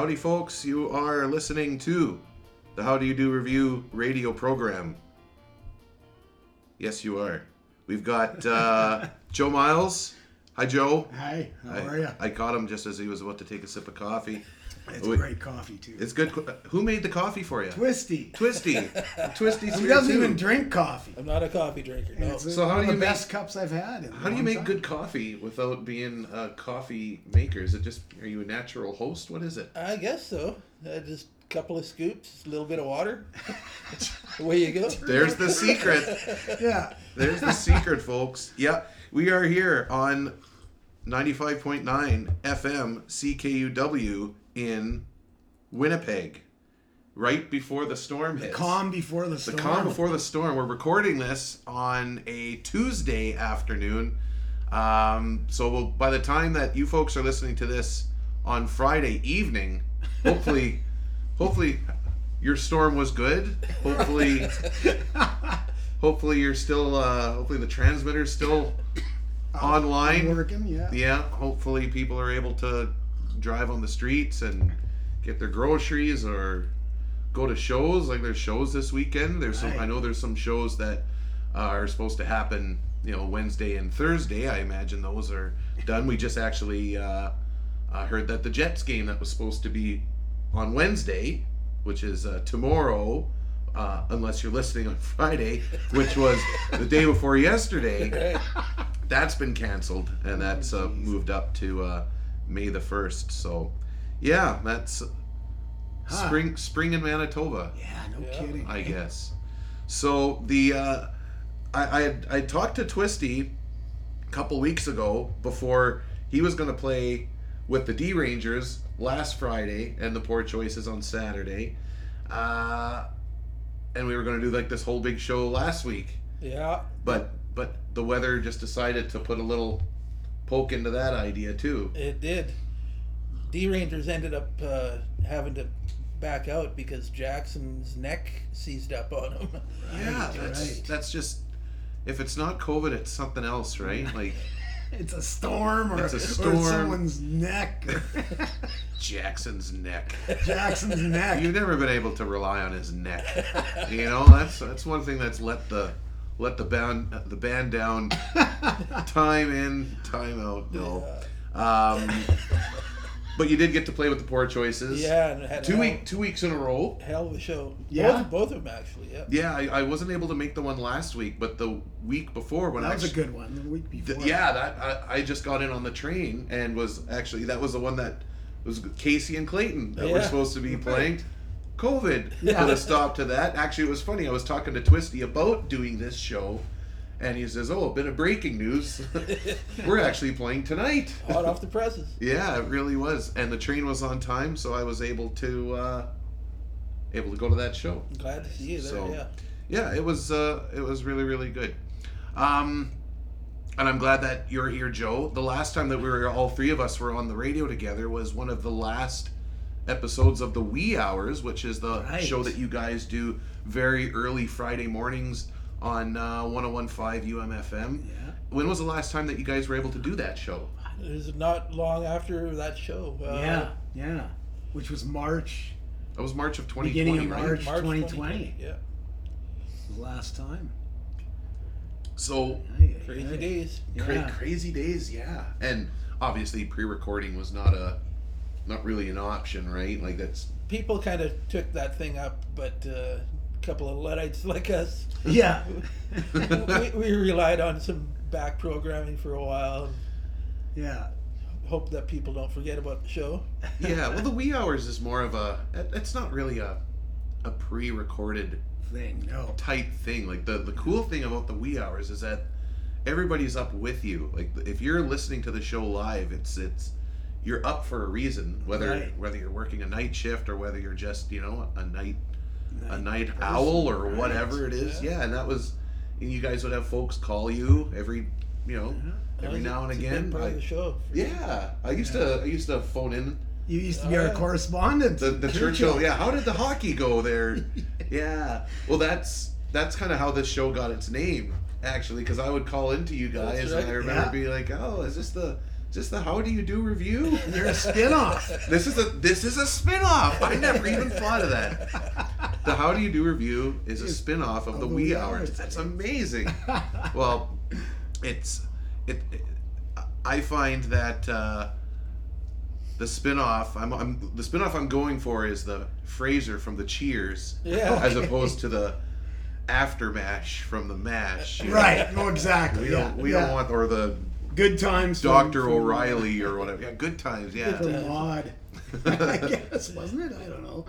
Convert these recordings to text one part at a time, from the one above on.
Howdy, folks. You are listening to the How Do You Do Revue radio program. Yes, you are. We've got uh, Joe Myles. Hi, Joe. Hi, how I, are you? I caught him just as he was about to take a sip of coffee. It's we- great coffee too. It's good. Who made the coffee for you? twisty. Twisty. Twisty. He doesn't too. even drink coffee. I'm not a coffee drinker. No. it's So one how of do the you make- best cups I've had. In How do you make time. good coffee without being a coffee maker? Is it just are you a natural host? What is it? I guess so. Uh, just a couple of scoops, a little bit of water. Away you go. There's the secret. Yeah, There's the secret, folks. Yeah, we are here on 95.9 FM CKUW in Winnipeg, right before the storm hits. calm before the storm. the calm before the storm. We're recording this on a Tuesday afternoon. Um, so we'll, by the time that you folks are listening to this on Friday evening, hopefully, hopefully your storm was good. Hopefully, hopefully you're still. Uh, hopefully the transmitter's still online. working. Yeah. Yeah, hopefully people are able to drive on the streets and get their groceries or go to shows. Like there's shows this weekend. There's some. I know there's some shows that uh, are supposed to happen. You know, Wednesday and Thursday. I imagine those are done. We just actually uh, uh, heard that the Jets game that was supposed to be on Wednesday, which is uh, tomorrow. Uh, unless you're listening on Friday, which was the day before yesterday, that's been canceled and that's uh, moved up to uh, May the first. So, yeah, that's Huh. spring spring in Manitoba, Yeah, no Yeah. kidding. I guess. So the uh, I I, I talked to Twisty a couple weeks ago before he was going to play with the D Rangers last Friday and the Poor Choices on Saturday, uh, and we were going to do like this whole big show last week Yeah. but but the weather just decided to put a little poke into that idea too. It did. D Rangers ended up uh, having to back out because Jackson's neck seized up on him. yeah, that's right. that's just if it's not COVID, it's something else, right? Like It's a storm or, It's a or storm. someone's neck. Jackson's neck. Jackson's neck. You've never been able to rely on his neck. You know, that's that's one thing that's let the let the band the band down time in, time out. No. Um, but you did get to play with the poor choices. Yeah, and had Two hell, week two weeks in a row. hell of a show. Yeah? Both, both of them actually. Yeah. Yeah, I, I wasn't able to make the one last week, but the week before when that I was a good one. The week before. th- yeah, that I, I just got in on the train and was actually that was the one that was Casey and Clayton that were supposed to be playing. COVID Yeah. put a stop to that. Actually, it was funny. I was talking to Twisty about doing this show, and he says, "Oh, a bit of breaking news. We're actually playing tonight." Hot off the presses. Yeah, it really was, and the train was on time, so I was able to uh, able to go to that show. Glad to see you there. So- yeah. yeah, it was uh, it was really really good. Um, and I'm glad that you're here, Joe. The last time that we were all three of us were on the radio together was one of the last episodes of the Wee Hours, which is the Right. show that you guys do very early Friday mornings on uh, 101.5 UMFM. Yeah. When was the last time that you guys were able to do that show? It was not long after that show. Uh, yeah. Yeah. Which was March. That was March of 2020, Beginning of right? March. March 2020. 2020. Yeah. The last time. So Hey, hey, Crazy hey. days. Cra- crazy days, yeah. And obviously, pre-recording was not a, not really an option, right? Like that's People kind of took that thing up, but uh, a couple of Luddites like us, Yeah. we, we relied on some back programming for a while and yeah. hope that people don't forget about the show. yeah. Well, the wee hours is more of a. It's not really a, a pre-recorded Thing. No. type thing. Like the the cool thing about the wee hours is that everybody's up with you. Like if you're listening to the show live, it's it's you're up for a reason. Whether Right. whether you're working a night shift or whether you're just you know a night a Night night person, owl or right. whatever it is. Yeah. Yeah. and that was, and you guys would have folks call you every, you know, Yeah. every now and it's a big again. part of the show. yeah, I used to, I used to phone in You used to be Oh, our correspondent. the the Churchill. Yeah, how did the hockey go there? yeah, well, that's that's kind of how this show got its name, actually, because I would call into you guys, That's and I right. remember Yeah. being like, oh, is this the Just the How Do You Do revue? You're a spin-off. This is a this is a spin-off. I never even thought of that. The How Do You Do revue is a spin-off of the the Wee Wee Hours. Hours. That's amazing. well, it's it, it- I find that uh, the spin-off I'm, I'm the spin-off I'm going for is the Frasier from the Cheers Yeah. as opposed to the Aftermash from the Mash. know? right. No, exactly. We yeah, don't we yeah. don't want or the good times. Doctor from- O'Reilly or whatever. Yeah, good times. Yeah, From Maude. I guess wasn't it? I don't know.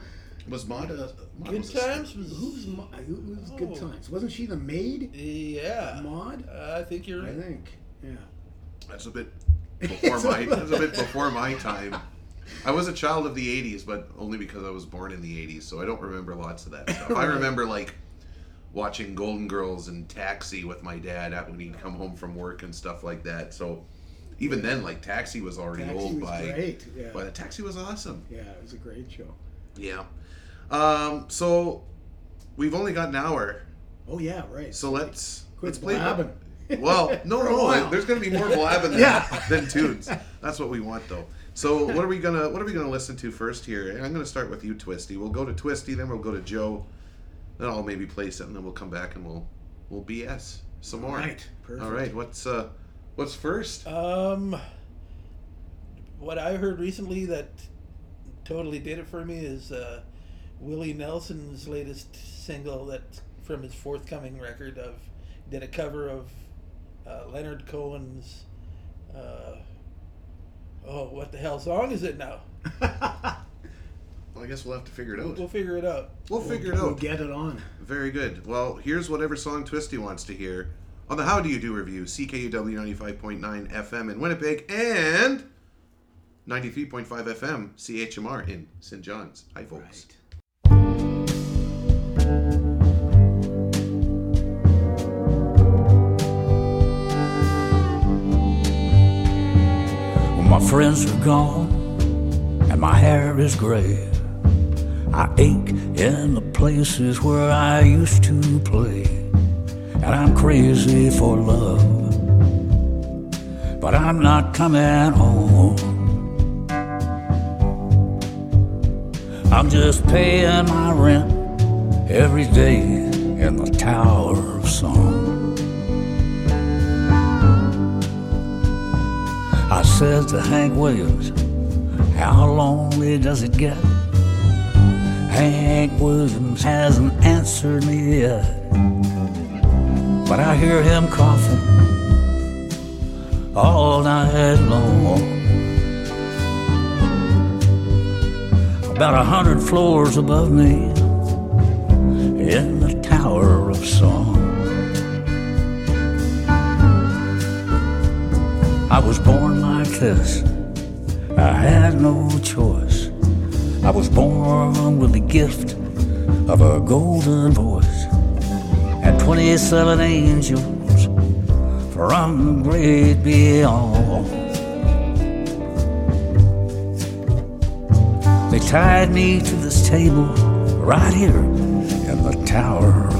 was Maude a Maude Good was a spin- times was. Who's Ma- who was Good Oh. Times? Wasn't she the maid? Yeah. Maude. I think you're I think. Yeah. That's a bit before my that's a bit before my time. I was a child of the '80s, but only because I was born in the '80s, so I don't remember lots of that stuff. I remember like watching Golden Girls and Taxi with my dad at when he'd come home from work and stuff like that. So even then, like Taxi was already Taxi old was by. great. Yeah. But the Taxi was awesome. yeah, it was a great show. Yeah. Um, so we've only got an hour, Oh yeah, right. so let's Quit let's play. blabbing. Well, no, no. There's going to be more blabbing than, Yeah. than tunes. That's what we want, though. So, what are we gonna what are we gonna listen to first here? I'm gonna start with you, Twisty. We'll go to Twisty, then we'll go to Joe, then I'll maybe play something, then we'll come back and we'll we'll BS some more. Right. Perfect. All right. What's uh what's first? Um, what I heard recently that totally did it for me is uh, Willie Nelson's latest single that from his forthcoming record of did a cover of uh, Leonard Cohen's. Uh, oh, what the hell song is it now? Well, I guess we'll have to figure it out. we'll figure it out. We'll figure it We'll out. get it on. Very good. Well, here's whatever song Twisty wants to hear on the How Do You Do revue, CKUW 95.9 FM in Winnipeg and 93.5 FM CHMR in St. John's. Hi, folks. Right. Well, my friends are gone and my hair is gray. I ache in the places where I used to play. And I'm crazy for love. But I'm not coming home. I'm just paying my rent every day in the Tower of Song. I said to Hank Williams, How lonely does it get? Hank Williams hasn't answered me yet. But I hear him coughing all night long. About a hundred floors above me in the Tower of Song. I was born like this. I had no choice. I was born with the gift of a golden voice and 27 angels from the great beyond. They tied me to this table right here in the Tower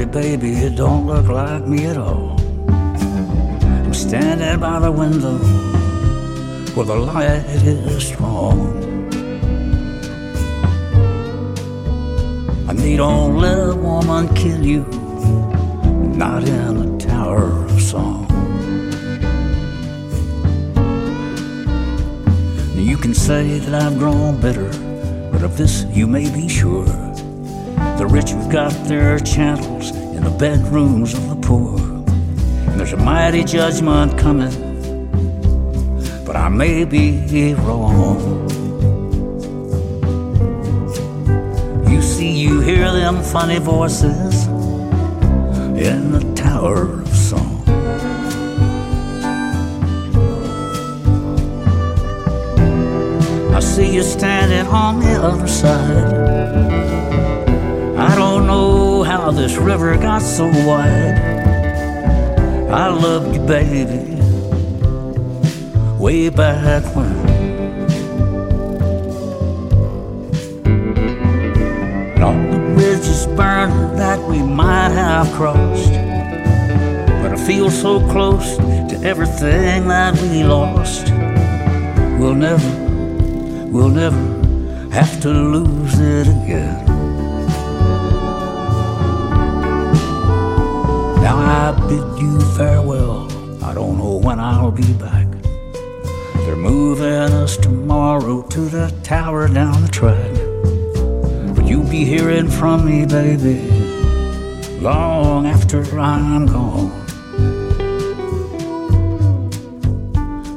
sorry, baby, you don't look like me at all. I'm standing by the window where the light is strong. I need let a woman kill you, not in a tower of song. You can say that I've grown bitter, but of this you may be sure. The rich have got their channels in the bedrooms of the poor. And there's a mighty judgment coming, but I may be wrong. You see you hear them funny voices in the Tower of Song. I see you standing on the other side. How this river got so wide. I loved you, baby, way back when. And all the bridges burned that we might have crossed. But I feel so close to everything that we lost. We'll never, we'll never have to lose it again. Now I bid you farewell. I don't know when I'll be back. They're moving us tomorrow to the tower down the track. But you'll be hearing from me, baby, long after I'm gone.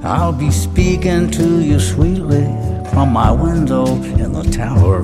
I'll be speaking to you sweetly from my window in the Tower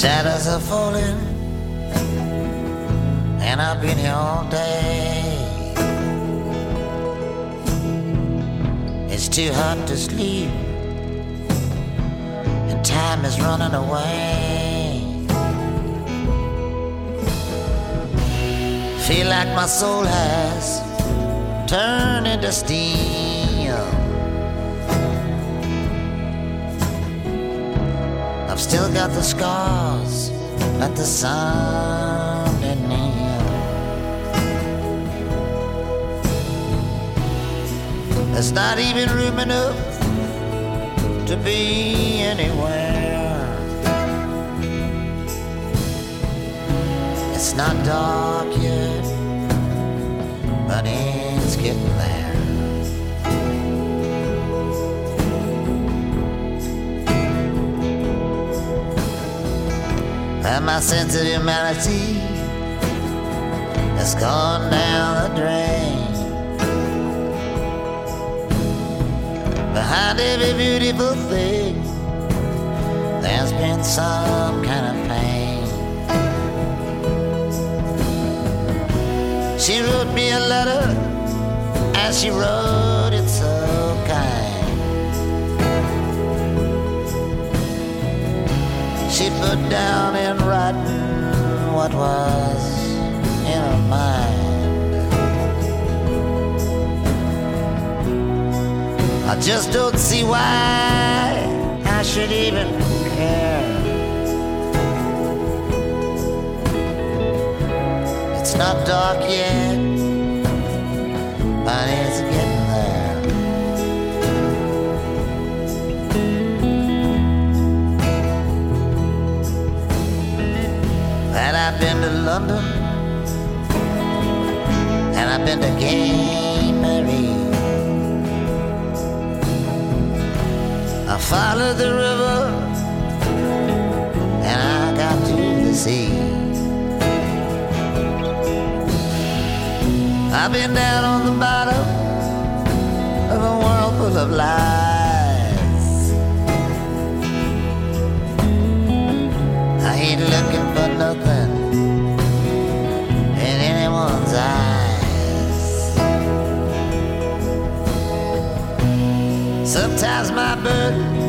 Shadows are falling, and I've been here all day. It's too hot to sleep, and time is running away. Feel like my soul has turned into steam. Still got the scars at the sun didn't heal. There's not even room enough to be anywhere. It's not dark yet, but it's getting there. And my sense of humanity has gone down the drain. Behind every beautiful thing, there's been some kind of pain. She wrote me a letter, and she wrote it so kind. She put down in writing what was in her mind. I just don't see why I should even care. It's not dark yet, but it's getting been to London, and I've been to Gay. I followed the river, and I got to the sea. I've been down on the bottom of a world full of lies. I ain't looking for nothing Sometimes my burden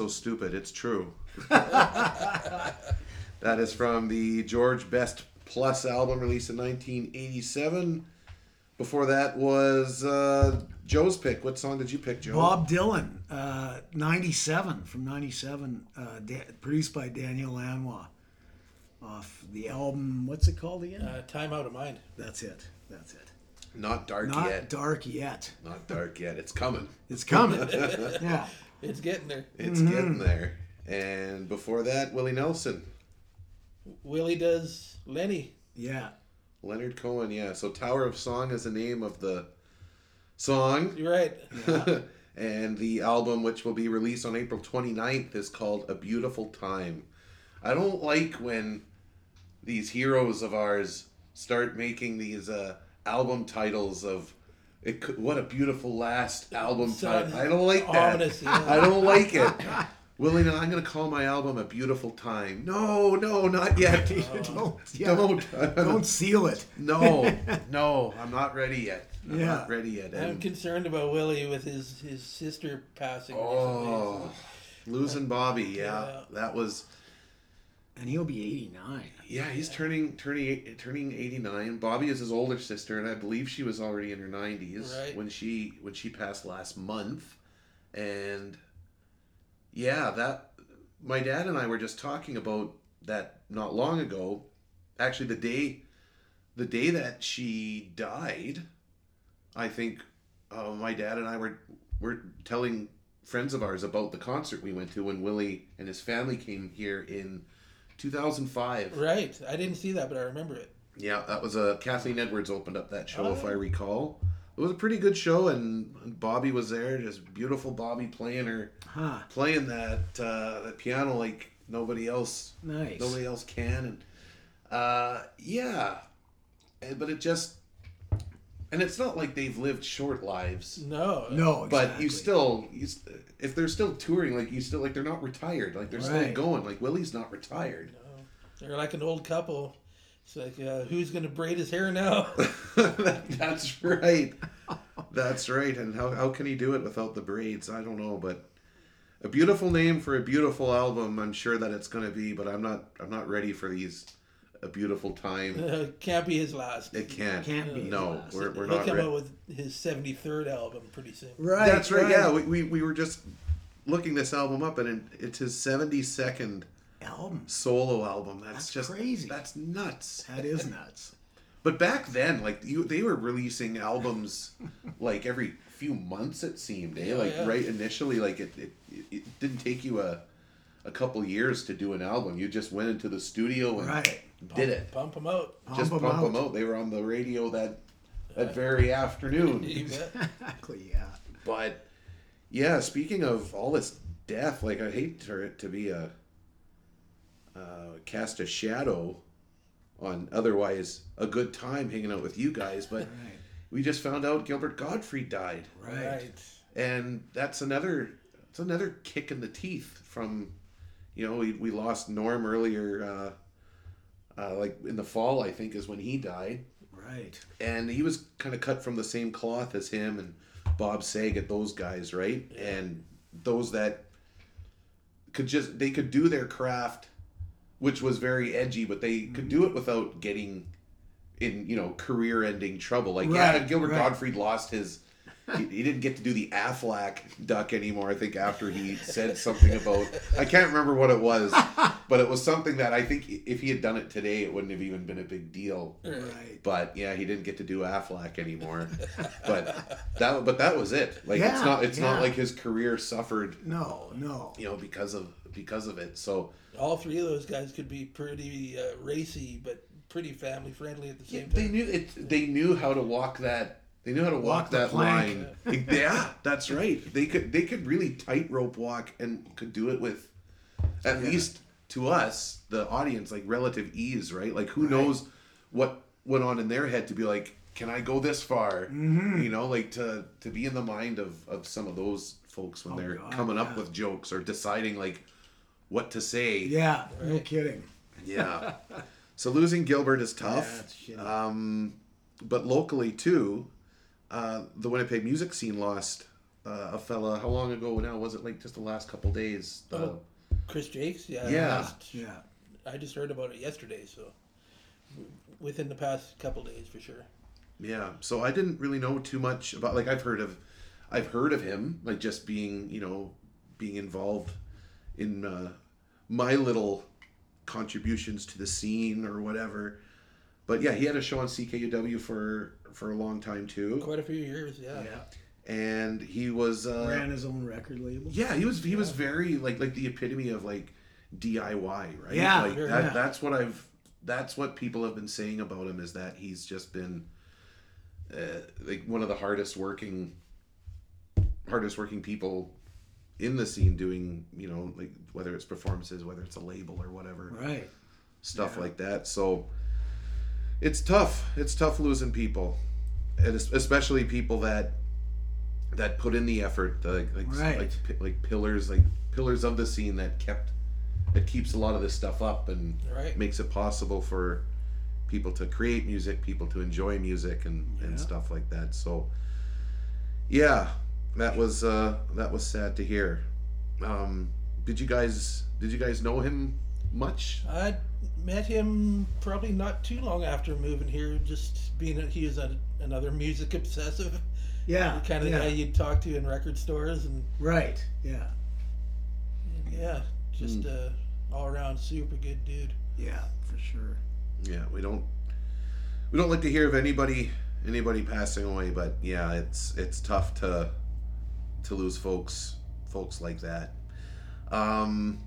so stupid. It's true. that is from the George Best Plus album released in 1987. Before that was uh, Joe's pick. What song did you pick, Joe? Bob Dylan, uh, 97 from 97, uh, da- produced by Daniel Lanois. Off the album, what's it called again? Uh, time out of mind. That's it. That's it. Not dark Not yet. dark yet. Not dark yet. It's coming. It's coming. yeah. It's getting there. It's getting there. And before that, Willie Nelson, Willie does Lenny. Yeah. Leonard Cohen. Yeah. So Tower of Song is the name of the song. You're right. and the album, which will be released on April 29th, is called A Beautiful Time. I don't like when these heroes of ours start making these uh, album titles of it could, what a beautiful last album Sound title. I don't like that. ominous, yeah. I don't like it. Willie, I'm going to call my album A Beautiful Time. No, no, not yet. Oh. don't, yeah. Don't. Don't seal it. No, no, I'm not ready yet. I'm Yeah. not ready yet. I'm concerned about Willie with his, his sister passing. Oh, recently. losing Bobby. Yeah, Yeah. that was. And he'll be 89. Yeah, he's turning turning turning eighty nine. Bobby is his older sister, and I believe she was already in her nineties Right. when she when she passed last month. And yeah, that my dad and I were just talking about that not long ago. Actually, the day the day that she died, I think uh, my dad and I were were telling friends of ours about the concert we went to when Willie and his family came here in 2005. Right. I didn't see that, but I remember it. Yeah, that was a Kathleen Edwards opened up that show, Oh, if yeah. I recall. It was a pretty good show, and and Bobby was there, just beautiful Bobby playing her, Huh. playing that uh, that piano like nobody else, Nice. nobody else can, and uh, yeah, and, but it just, and it's not like they've lived short lives, No. No, but exactly. you still, you, if they're still touring, like you still like they're not retired, like they're still going, like Willie's not retired. No. They're like an old couple. It's like, uh, who's going to braid his hair now? That's right. That's right. And how, how can he do it without the braids? I don't know, but a beautiful name for a beautiful album. I'm sure that it's going to be, but I'm not. I'm not ready for these. A beautiful time. Uh, can't be his last. It can't. Can't be his No, last. we're, we're He'll not come ready. out with his 73rd album pretty soon. Right. That's right. Yeah, we, we, we were just looking this album up, and it's his 72nd Album. solo album. That's, That's just crazy. That's nuts. That is nuts. But back then, like you, they were releasing albums like every few months. It seemed, eh? Like yeah. right initially, like it, it, it didn't take you a, a couple years to do an album. You just went into the studio and Right. Did it. Pump them out. just 'em pump out. them out. They were on the radio that that very afternoon. Exactly, yeah. But yeah, speaking of all this death. Like I hate for it to be a uh, cast a shadow on otherwise a good time hanging out with you guys, but Right. we just found out Gilbert Gottfried died, Right. and that's another it's another kick in the teeth from you know we, we lost Norm earlier. Uh, uh, like in the fall, I think is when he died Right. and he was kind of cut from the same cloth as him and Bob Saget, those guys, right? And those that could just they could do their craft, which was very edgy, but they could do it without getting in you know career-ending trouble. Like yeah, Gilbert right. Gottfried lost his. He, he didn't get to do the Aflac duck anymore. I think after he said something about I can't remember what it was, but it was something that I think if he had done it today, it wouldn't have even been a big deal. Right. But yeah, he didn't get to do Aflac anymore. but that but that was it. Like it's not it's not like his career suffered, No, no. you know, because of because of it. So All three of those guys could be pretty uh, racy, but pretty family friendly at the yeah, time. they knew it they knew how to walk that they knew how to walk, Walk that plank. line. yeah, that's right. They could they could really tightrope walk and could do it with at least to us, the audience, like relative ease, right? Like who knows what went on in their head to be like, can I go this far? Mm-hmm. You know, like to to be in the mind of of some of those folks when they're Oh, God, coming up with jokes or deciding like what to say. Yeah, no kidding. Yeah. so losing Gilbert is tough. shitty. um, but locally too, uh, the Winnipeg music scene lost uh, a fella. How long ago now was it? Like just the last couple days. Uh, Oh. Chris Jakes, yeah. Yeah. last- Yeah. I just heard about it yesterday, so within the past couple days for sure. Yeah. So I didn't really know too much about. Like I've heard of, I've heard of him. Like just being, you know, being involved in uh, my little contributions to the scene or whatever. But yeah, he had a show on CKUW for for a long time too, Quite a few years, yeah. Yeah. and he was uh, Ran his own record label. Yeah, he was he was very like like the epitome of like DIY, right? Yeah, like sure, that, yeah. that's what I've that's what people have been saying about him is that he's just been uh, like one of the hardest working hardest working people in the scene doing you know like whether it's performances whether it's a label or whatever Right. stuff like that so it's tough it's tough losing people and especially people that that put in the effort the, like Right. like like pillars like pillars of the scene that kept that keeps a lot of this stuff up and Right. makes it possible for people to create music people to enjoy music and and stuff like that so yeah that was uh that was sad to hear um did you guys did you guys know him much I met him probably not too long after moving here, just being that he was a, another music obsessive. Yeah. The kind of yeah. guy you'd talk to in record stores and Right. Yeah. yeah, just Hmm. uh, all around super good dude. Yeah, for sure. yeah we don't we don't like to hear of anybody anybody passing away but yeah it's it's tough to to lose folks folks like that um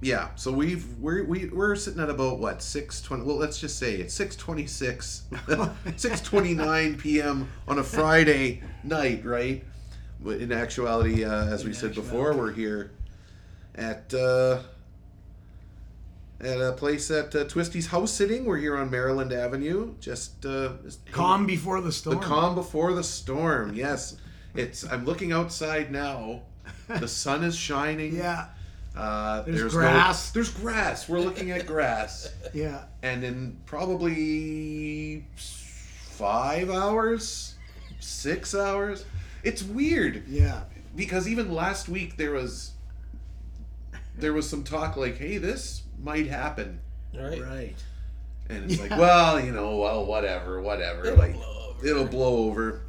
yeah so we've we're we, we're sitting at about what 620 well let's just say it's 626 629 p.m on a friday night right but in actuality uh, as we In said before we're here at uh at a place at uh, Twisty's house sitting. We're here on Maryland Avenue. Just uh, just- Calm before the storm. the calm before the storm. Yes, it's. I'm looking outside now. The sun is shining. Yeah. Uh, There's no- grass. there's grass. We're looking at grass, Yeah. and in probably five hours, six hours. It's weird Yeah. because even last week there was there was some talk like, "Hey, this might happen." Right. Right. And it's like, well, you know, well, whatever, whatever. It'll like, blow over. it'll blow over.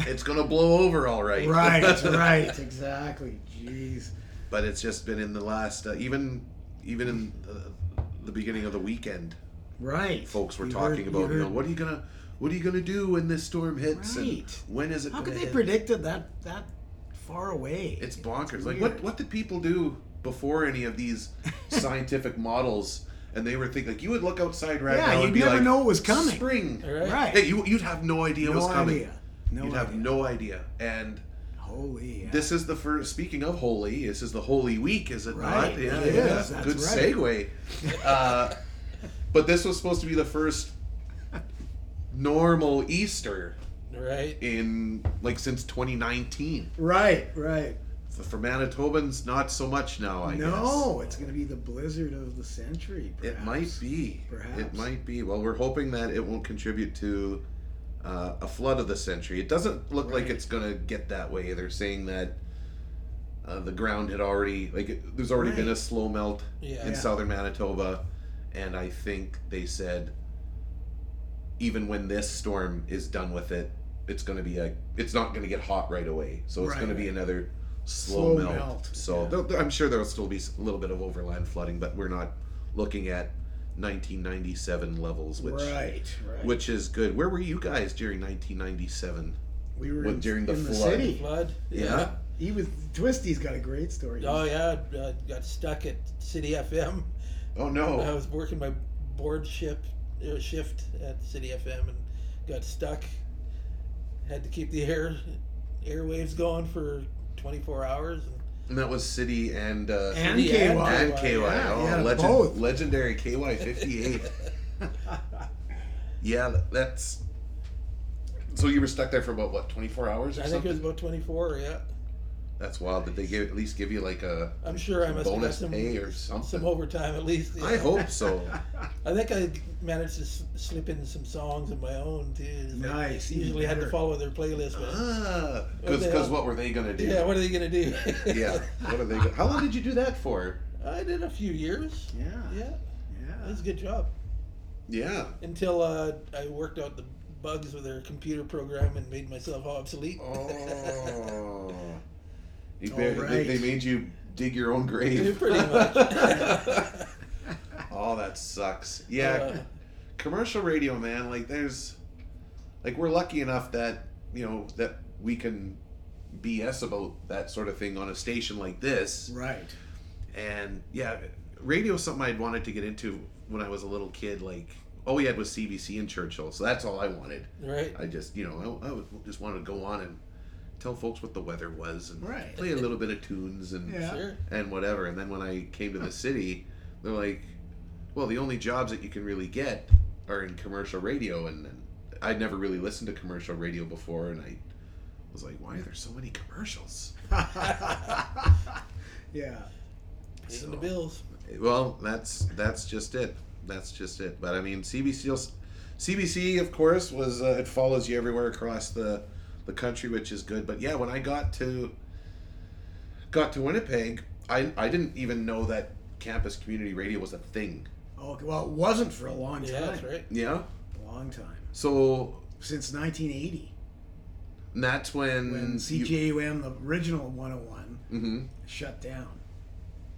It's gonna blow over, all right. Right. right. Exactly. Jeez. But it's just been in the last, uh, even, even in uh, the beginning of the weekend, Right. folks were You talking heard- about, you, you know, what are you gonna, what are you gonna do when this storm hits, and Right. when is it? How could they hit? predict it that that far away? It's bonkers. like, what, what did people do before any of these scientific models? And they were thinking, like, you would look outside right Yeah, now you'd and be never like, know it was coming. Spring. Right. Right. Hey, you, you'd have no idea no what's coming. idea. No You'd idea. have no idea. And Holy. Yeah. This is the first. Speaking of holy, this is the Holy Week, is it Right, not? Yeah, it yeah. is, Good right. segue. Uh, but this was supposed to be the first normal Easter Right. in like since 2019. right, right. So for Manitobans, not so much now. I guess. no, it's going to be the blizzard of the century. guess it might be. Perhaps It might be. Well, we're hoping that it won't contribute to uh, a flood of the century. It doesn't look like it's going to get that way. They're saying that. Uh, the ground had already like it, there's already been a slow melt Yeah. in Yeah. southern Manitoba, and I think they said even when this storm is done with it, it's going to be a it's not going to get hot right away. So it's Right, going to be another slow, Slow melt. melt, So yeah. I'm sure there'll still be a little bit of overland flooding, but we're not looking at 1997 levels, which right, right. which is good. Where were you guys during 1997? we were what, in, during the in the flood? city. Flood. Yeah. He was Twisty's got a great story. Oh yeah. Uh, got stuck at City FM. Oh no! I was working my board shift uh, shift at City FM and got stuck. Had to keep the air airwaves going for 24 hours. And And that was City and uh, and City KY. and and KY. Yeah, oh, yeah, legend, both. legendary KY 58. yeah, that's. So you were stuck there for about what 24 hours or something? I think it was about 24. Yeah. That's wild. Did they give at least give you like a I'm sure I must have bonus some pay or something? some overtime at least. I hope so. I think I managed to s- slip in some songs of my own too. Like, Nice, Usually had to follow their playlist, Ah, What because what were they gonna do? yeah, what are they gonna do? yeah. What are they? Gonna, how long did you do that for? I did a few years. Yeah, Yeah, it yeah. was a good job Yeah. until uh, I worked out the bugs with their computer program and made myself obsolete. Oh. You All ba- they, they made you dig your own grave. Pretty much. oh, that sucks. Yeah. Uh, commercial radio, man. Like, there's, like, we're lucky enough that you know that we can BS about that sort of thing on a station like this. Right. And yeah, radio's something I'd wanted to get into when I was a little kid. Like, all we had was CBC in Churchill, so that's all I wanted. right. I just, you know, I, I just wanted to go on and tell folks what the weather was and Right. play a little bit of tunes and Yeah. Sure. and whatever. And then when I came to the city, they're like, "Well, the only jobs that you can really get are in commercial radio." And, and I'd never really listened to commercial radio before, and I was like, "Why are there so many commercials?" yeah. Paying the bills. Well, that's that's just it. That's just it. But I mean, CBC, CBC, of course, was uh, it follows you everywhere across the the country, which is good. But yeah, when I got to got to Winnipeg, I I didn't even know that campus community radio was a thing. Oh, okay. Well, it wasn't for a long time. Yeah, right. Yeah. A long time. So Since 1980, and that's when, when you- CJUM, the original 101, Mhm. shut down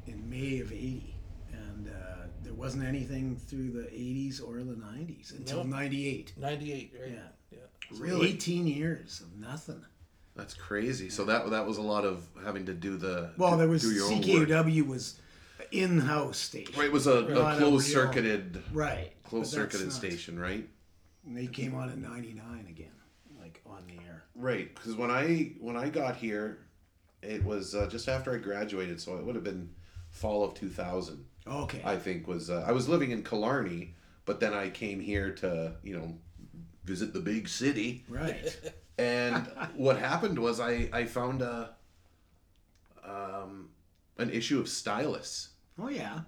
in May of 80. And uh, there wasn't anything through the 80s or the 90s until No. 98. 98, right? Yeah. Really? 18 years of nothing. That's crazy. So that that was a lot of having to do the Well, there was do your own was in-house station. Right, it was a, a closed circuited Right. closed circuited station, right? And they came on at 99 again, like on the air. Right, because when I when I got here, it was uh, just after I graduated, so it would have been fall of two thousand. Okay. I think was uh, I was living in Killarney, but then I came here to you know visit the big city, right. and what happened was I I found a um an issue of Stylus, Oh, yeah.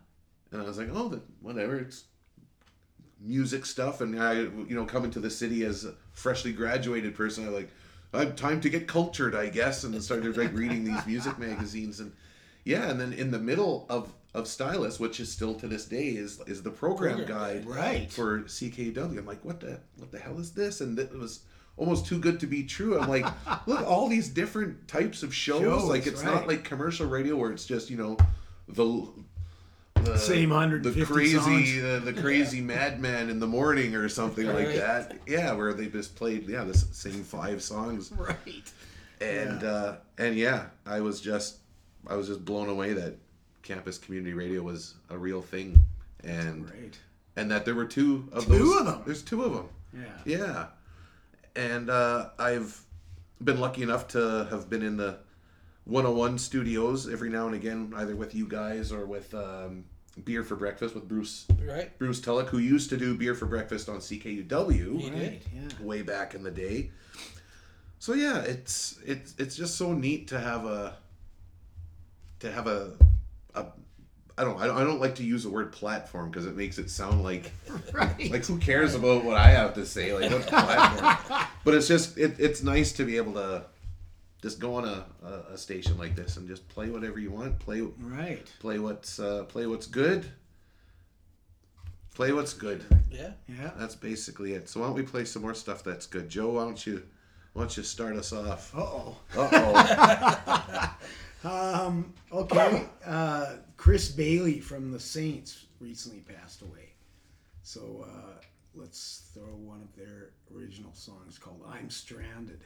and I was like, oh, the, whatever, it's music stuff, and I you know coming to the city as a freshly graduated person, I like. I have time to get cultured, I guess, and started like reading these music magazines, and yeah, and then in the middle of of Stylus, which is still to this day, is is the program, Program guide Right. for CKUW. I'm like, what the what the hell is this? And it was almost too good to be true. I'm like, look, all these different types of shows. Shows, like it's right. not like commercial radio where it's just you know the the Same the crazy the crazy madman in the morning or something like that. Yeah, where they just played yeah the same five songs Right. and Yeah. uh, and yeah, I was just I was just blown away that campus community radio was a real thing, and Great. and that there were two of Two those. of them? There's two of them. Yeah. Yeah, and uh, I've been lucky enough to have been in the 101 studios every now and again, either with you guys or with um, Beer for Breakfast with Bruce Right? Bruce Tulloch, who used to do Beer for Breakfast on CKUW He did. Yeah. way back in the day. So yeah, it's it's it's just so neat to have a to have a a I don't I don't, I don't like to use the word platform because it makes it sound like Right. like who cares about what I have to say like what's platform but it's just it, it's nice to be able to just go on a, a, a station like this and just play whatever you want play Right. play what's uh, play what's good play what's good Yeah. Yeah. that's basically it so why don't we play some more stuff that's good Joe why don't you why don't you start us off Uh oh. uh-oh Um, okay. Uh, Chris Bailey from the Saints recently passed away. So uh, let's throw one of their original songs called I'm Stranded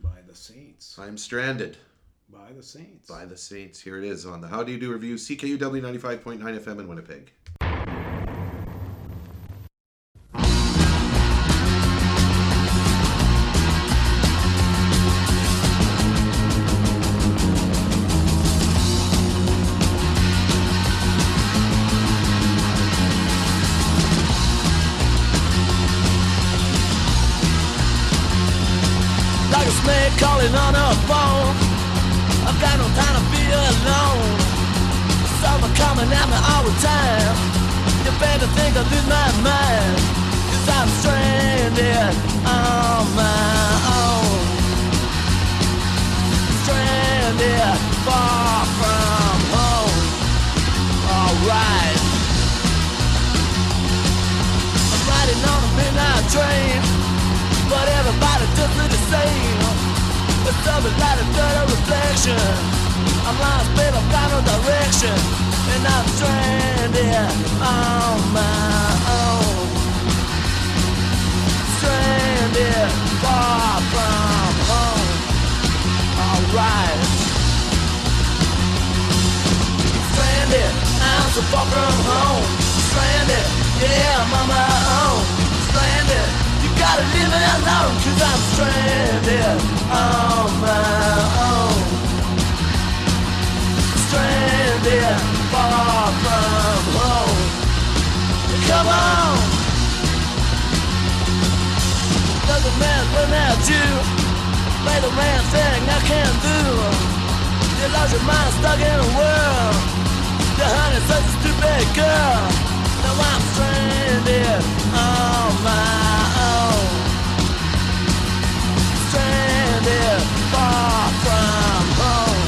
by the Saints. I'm stranded By the Saints. by the Saints. Here it is on the How Do You Do Revue, CKUW 95.9 FM in Winnipeg. Something like a dirty reflection. I'm lost, babe, I've got no direction. And I'm stranded on my own. Stranded far from home. Alright. Stranded, I'm so far from home. Stranded, yeah, I'm on my own. Stranded, gotta leave me alone, cause I'm stranded on my own. Stranded, far from home. Come on! Doesn't matter that's you. Play the man thing I can't do. You lost your mind stuck in a world. Your honey's such a stupid girl. Now I'm stranded on my own. Stranded far from home.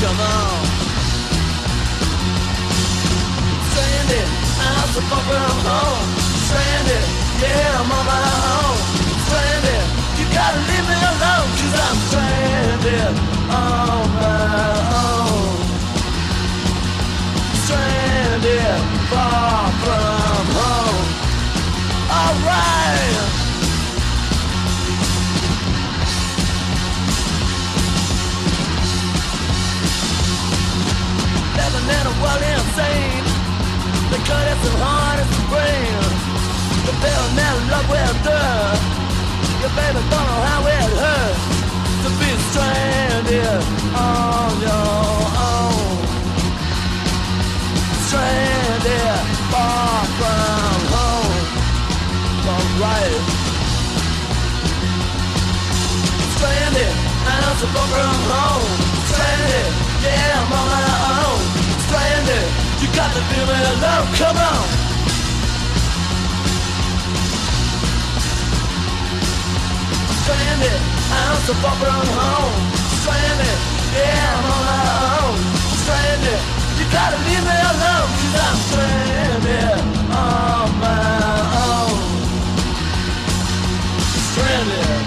Come on. Stranded, I'm so far from home. Stranded, yeah, I'm on my own. Stranded, you gotta leave me alone, cause I'm stranded on my own. Stranded, far. In a world insane. Because it's so hard as the bill never love Your baby how it hurts To be stranded on your own. Stranded far from Alright Stranded, I'm so far from home. Stranded, yeah, I'm on my own. Stranded, you got to leave me alone, come on. Stranded, I'm so far from home. Stranded, yeah, I'm on my own. Stranded, you gotta leave me alone Cause I'm stranded. On Stranded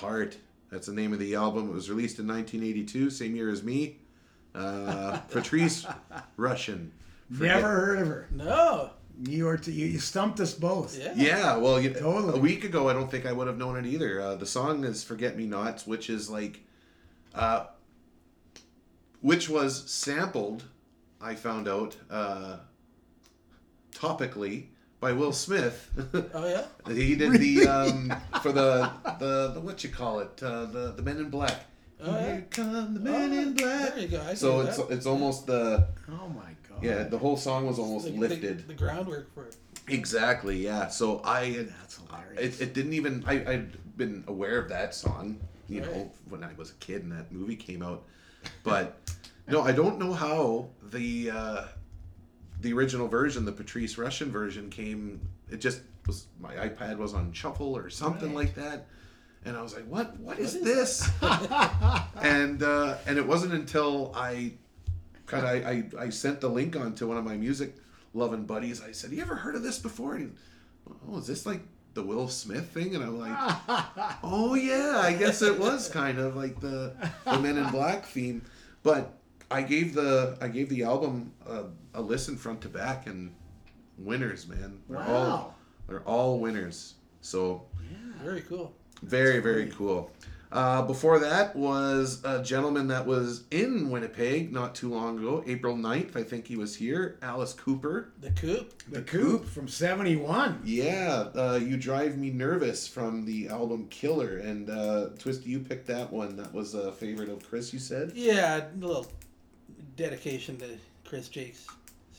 Heart. That's the name of the album. It was released in 1982, same year as me. Uh, Patrice Rushen. Forget- Never heard of her. No. You were t- you, you stumped us both. Yeah. Yeah, well, you, Totally. a week ago, I don't think I would have known it either. Uh, the song is "Forget Me Nots," which is like, uh, which was sampled. I found out uh, topically by Will Smith. Oh yeah. he did the um, for the, the the what you call it uh, the the Men in Black. Oh, yeah. Here come the Men Oh, in Black. there you go. I So it's that. it's almost the Oh my god. yeah the whole song was almost The- the- lifted. The, groundwork for it. Exactly, yeah. So I That's hilarious. it, it didn't even I, I'd been aware of that song, you know, when I was a kid and that movie came out. But no, I don't know how the uh, the original version, the Patrice Rushen version came it just was my iPad was on shuffle or something Right. like that. And I was like, "What? What is this?" and uh, and it wasn't until I kind of I, I, I sent the link on to one of my music loving buddies. I said, "You ever heard of this before?" And oh, is this like the Will Smith thing? And I'm like, "Oh yeah, I guess it was kind of like the the Men in Black theme." But I gave the I gave the album a, a listen front to back, and winners, man. They're all Wow. they're all winners. So yeah, Very cool. very, very cool. Uh, before that was a gentleman that was in Winnipeg not too long ago, April 9th. I think he was here, Alice Cooper. The coop. The Coop from '71. Yeah, uh, You Drive Me Nervous from the album Killer. And uh, Twist, you picked that one. That was a favorite of Chris, you said? Yeah, a little dedication to Chris Jakes,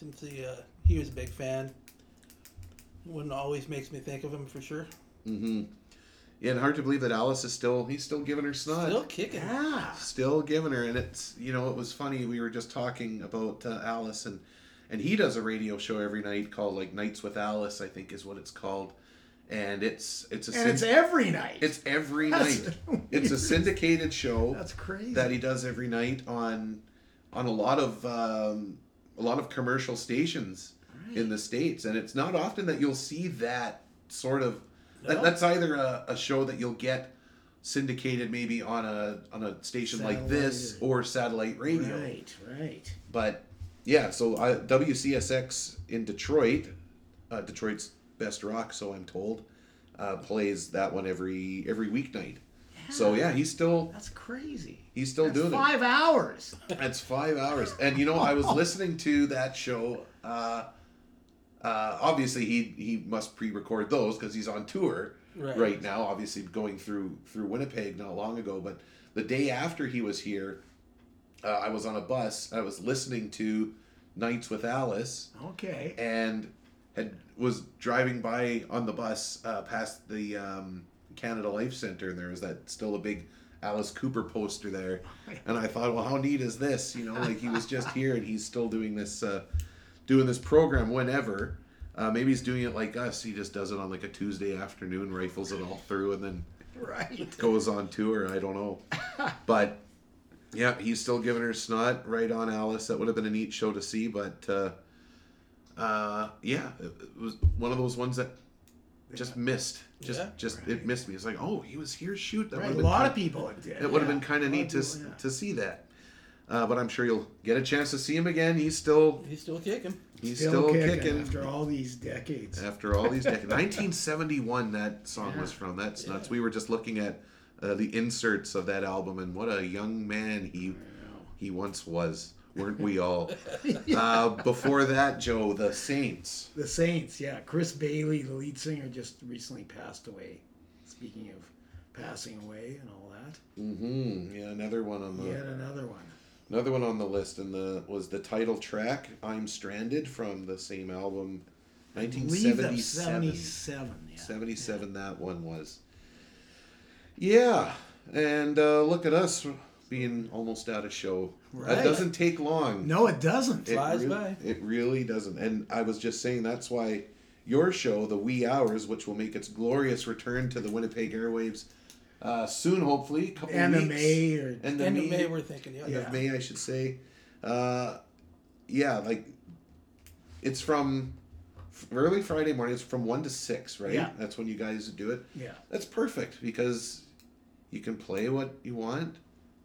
since he uh, he was a big fan. One always makes me think of him for sure. Mm-hmm. Yeah, and hard to believe that Alice is still, he's still giving her snot. Still kicking. Yeah. still giving her and it's you know it was funny we were just talking about uh, alice and and he does a radio show every night called like nights with alice i think is what it's called and it's it's a And it's every night. it's every That's night it's a syndicated show That's crazy. that he does every night on on a lot of um, a lot of commercial stations in the states and it's not often that you'll see that sort of that, that's either a, a show that you'll get syndicated maybe on a on a station like this or satellite radio. Right, right. but yeah so I, wcsx in detroit uh, detroit's best rock so i'm told uh, plays that one every every weeknight so yeah he's still That's crazy. he's still That's doing it five hours. that's five hours. And you know, I was listening to that show. Uh, uh, obviously, he he must pre-record those because he's on tour right. Right. now. Obviously, going through through Winnipeg not long ago. But the day after he was here, uh, I was on a bus. I was listening to Nights with Alice, Okay. and had was driving by on the bus uh, past the um, Canada Life Center, and there was that still a big Alice Cooper poster there, and I thought, well, how neat is this? You know, like he was just here, and he's still doing this, uh, doing this program whenever. Uh, maybe he's doing it like us. He just does it on like a Tuesday afternoon, rifles it all through, and then Right. goes on tour. I don't know, but yeah, he's still giving her snot right on Alice. That would have been a neat show to see, but uh, uh, yeah, it, it was one of those ones that just missed. Just, Yeah. just it missed me. It's like, oh, he was here. Shoot, that Right. A lot kind- of people did. It would have been kind of neat to people, yeah. to see that. Uh, but I'm sure you'll get a chance to see him again. He's still He's still kicking. he's Still, still, kicking, kicking, after all these decades. after all these decades. 1971 that song was from. That's nuts. We were just looking at uh, the inserts of that album, and what a young man he he once was. Weren't we all? uh, before that, Joe, the Saints. The Saints, yeah. Chris Bailey, the lead singer, just recently passed away. Speaking of passing away and all that, Mm-hmm. Yeah, another one on the yet another one. another one on the list, and the was the title track "I'm Stranded" from the same album, I believe that was 1977. 77. Yeah. 77 that one was yeah and uh, look at us being almost out of show Right. that doesn't take long No, it doesn't. it, Flies really, by. it really doesn't and i was just saying that's why your show the wee hours which will make its glorious return to the winnipeg airwaves uh, soon hopefully a couple End of weeks. May or end of End May, of May, we're thinking. Yeah. end Yeah. of May, I should say. Uh, yeah, like it's from early Friday morning. It's from one to six, right? Yeah. That's when you guys do it. yeah. That's perfect because You can play what you want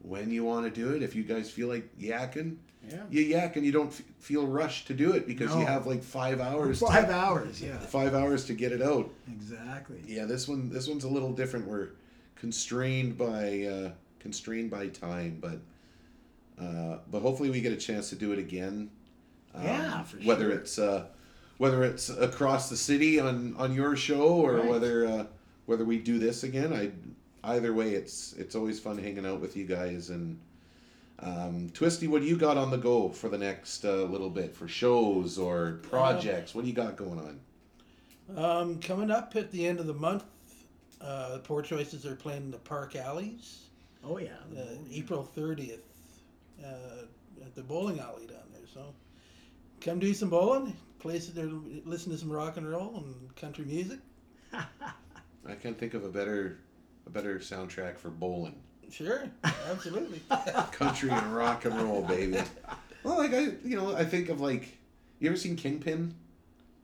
when you want to do it. If you guys feel like yakking, Yeah. you yak and you don't f- feel rushed to do it because you have like five hours. to- Five hours, yeah. five hours to get it out. Exactly. Yeah, this one this one's a little different. We're constrained by uh, constrained by time, but uh, but hopefully we get a chance to do it again. Um, Yeah, for whether sure. it's uh, whether it's across the city on on your show or Right. whether uh, whether we do this again. I either way, it's it's always fun hanging out with you guys and. Um, Twisty, what do you got on the go for the next uh, little bit for shows or projects? what do you got going on? Um, coming up at the end of the month, uh, Poor Choices are playing the Park Alleys, Oh yeah. uh, April 30th, uh, at the bowling alley down there. So come do some bowling, play some, or listen to some rock and roll and country music. I can't think of a better a better soundtrack for bowling. Sure, absolutely. Country and rock and roll, baby. Well, like I, you know, I think of like, you ever seen Kingpin?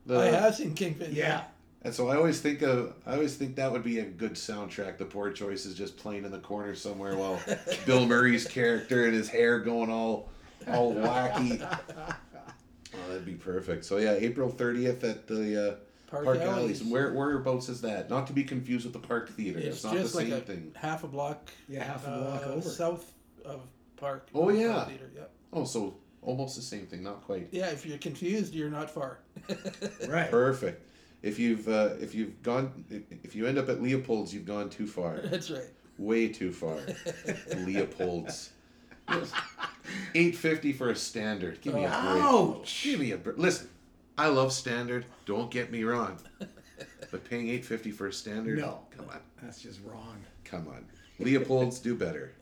The, I have seen Kingpin. Yeah. And so I always think of, I always think that would be a good soundtrack. The Poor Choice is just playing in the corner somewhere while Bill Murray's character and his hair going all, all wacky. Oh, that'd be perfect. So yeah, April thirtieth at the uh, Park, Park, Alleys. Alleys. And where whereabouts is that? Not to be confused with the Park Theater. It's, It's not just the like same a thing. half a block. Yeah, half a block uh, over. south of Park. Oh, Park yeah. Theater, yeah. Oh, so almost the same thing. Not quite. Yeah, if you're confused, you're not far. Right. Perfect. If you've uh, if you've gone if you end up at Leopold's, you've gone too far. That's right. Way too far. Leopold's. Eight fifty for a standard. Give me a break. Ouch. Give me a break. Listen, I love standard. Don't get me wrong. But paying eight fifty for a standard? No. Come on. That's just wrong. Come on. Leopold's do better.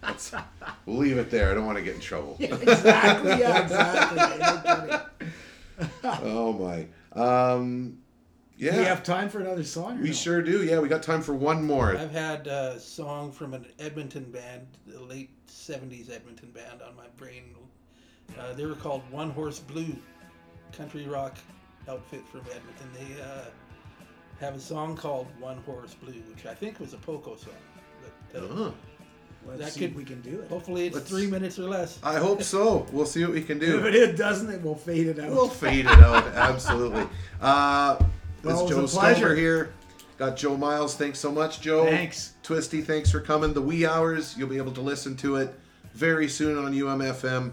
That's, we'll leave it there. I don't want to get in trouble. Exactly. Yeah. Exactly. Oh my. Um, yeah. Do we have time for another song? We no? sure do. Yeah, we got time for one more. I've had a song from an Edmonton band, the late 70s Edmonton band on my brain. Uh, they were called One Horse Blue, country rock outfit from Edmonton. They uh, have a song called One Horse Blue, which I think was a Poco song. But, uh, Oh, Let's that see could- if we can do it. hopefully it's Let's- three minutes or less. I hope so. We'll see what we can do. If it doesn't it? We'll fade it out. We'll fade it out. Absolutely. Uh, Well, it's it Joe pleasure. Stover here. Got Joe Myles. Thanks so much, Joe. Thanks. Twisty, thanks for coming. The wee hours, you'll be able to listen to it very soon on UMFM.